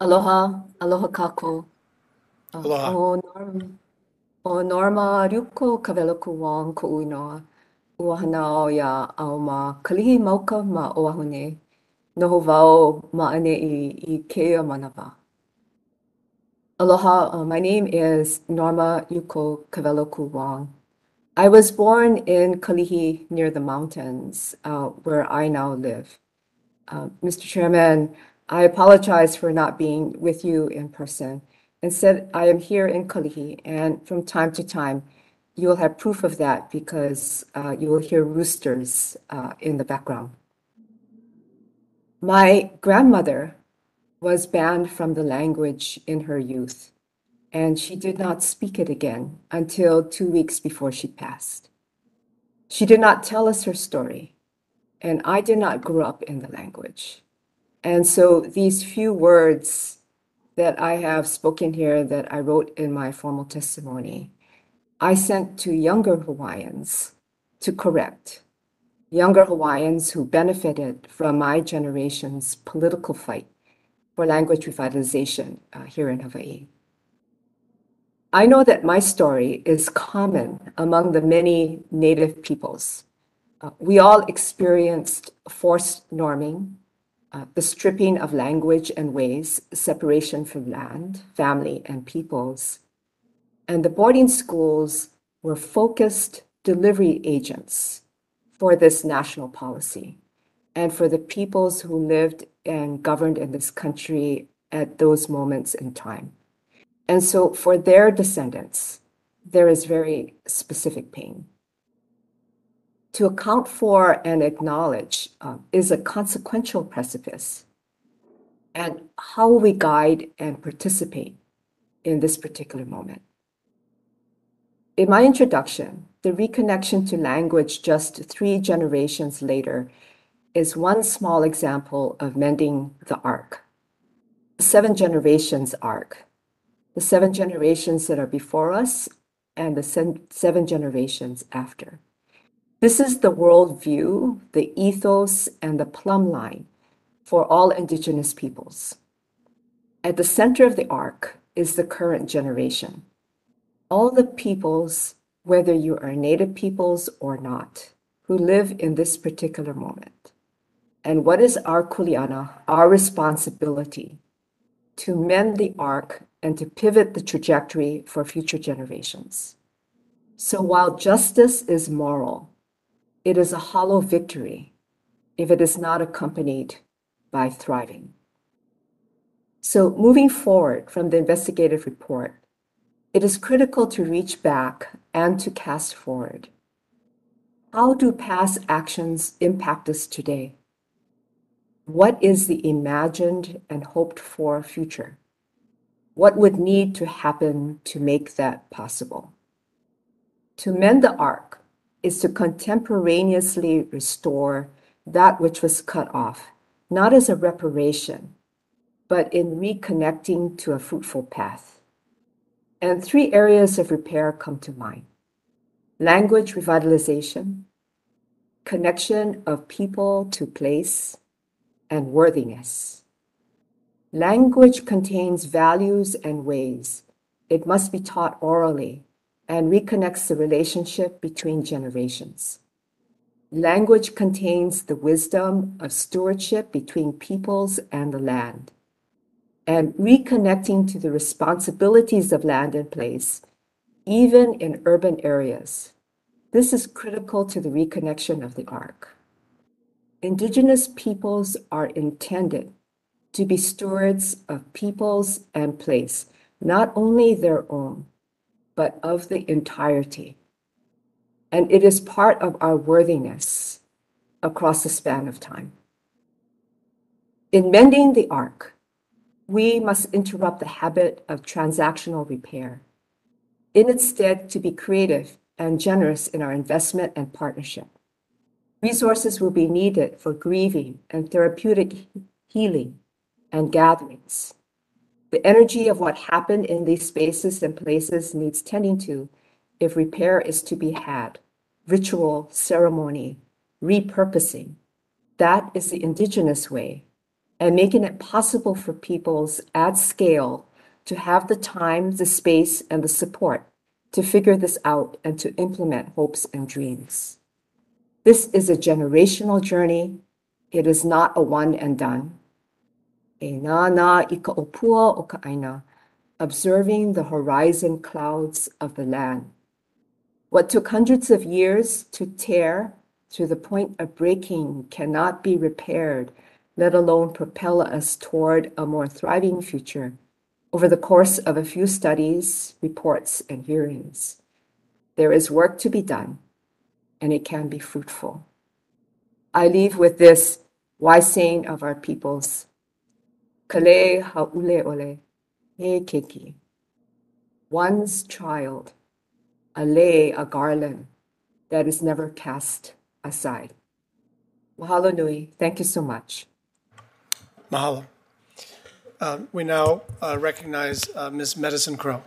Aloha, aloha kako. Uh, Aloha. o norma, o norma ryuko Kawelokū Wong ko uinoa. Ua hana o ia au ma kalihi mauka ma oahune. Noho wau ma ane i, i kea manava. Aloha, uh, my name is Norma Yuko Kawelokū Wong. I was born in Kalihi near the mountains, uh, where I now live. Uh, Mr. Chairman, I apologize for not being with you in person. Instead, I am here in Kalihi, and from time to time, you will have proof of that because uh, you will hear roosters uh, in the background. My grandmother was banned from the language in her youth, and she did not speak it again until two weeks before she passed. She did not tell us her story, and I did not grow up in the language. And so these few words that I have spoken here that I wrote in my formal testimony, I sent to younger Hawaiians to correct, younger Hawaiians who benefited from my generation's political fight for language revitalization uh, here in Hawaii. I know that my story is common among the many Native peoples. Uh, we all experienced forced norming, uh, the stripping of language and ways, separation from land, family, and peoples. And the boarding schools were focused delivery agents for this national policy and for the peoples who lived and governed in this country at those moments in time. And so for their descendants, there is very specific pain. To account for and acknowledge uh, is a consequential precipice. And how will we guide and participate in this particular moment? In my introduction, the reconnection to language just three generations later is one small example of mending the arc. The seven generations arc. The seven generations that are before us and the seven generations after. This is the worldview, the ethos, and the plumb line for all indigenous peoples. At the center of the arc is the current generation. All the peoples, whether you are native peoples or not, who live in this particular moment. And what is our kuleana, our responsibility to mend the arc and to pivot the trajectory for future generations? So while justice is moral, it is a hollow victory if it is not accompanied by thriving. So moving forward from the investigative report, it is critical to reach back and to cast forward. How do past actions impact us today? What is the imagined and hoped for future? What would need to happen to make that possible? To mend the arc is to contemporaneously restore that which was cut off, not as a reparation, but in reconnecting to a fruitful path. And three areas of repair come to mind language revitalization, connection of people to place, and worthiness. Language contains values and ways. It must be taught orally and reconnects the relationship between generations. Language contains the wisdom of stewardship between peoples and the land. And reconnecting to the responsibilities of land and place, even in urban areas. This is critical to the reconnection of the arc. Indigenous peoples are intended to be stewards of peoples and place, not only their own, but of the entirety. And it is part of our worthiness across the span of time. In mending the arc, we must interrupt the habit of transactional repair. In its stead, to be creative and generous in our investment and partnership. Resources will be needed for grieving and therapeutic healing and gatherings. The energy of what happened in these spaces and places needs tending to if repair is to be had. Ritual, ceremony, repurposing. That is the indigenous way and making it possible for peoples at scale to have the time, the space, and the support to figure this out and to implement hopes and dreams. This is a generational journey. It is not a one and done. E na na ika opua o observing the horizon clouds of the land. What took hundreds of years to tear to the point of breaking cannot be repaired, let alone propel us toward a more thriving future over the course of a few studies, reports, and hearings. There is work to be done, and it can be fruitful. I leave with this wise saying of our peoples Kale haule ole, he keki. One's child, a lei, a garland that is never cast aside. Mahalo nui. Thank you so much. Mahalo. Uh, we now uh, recognize uh, Ms. Medicine Crow.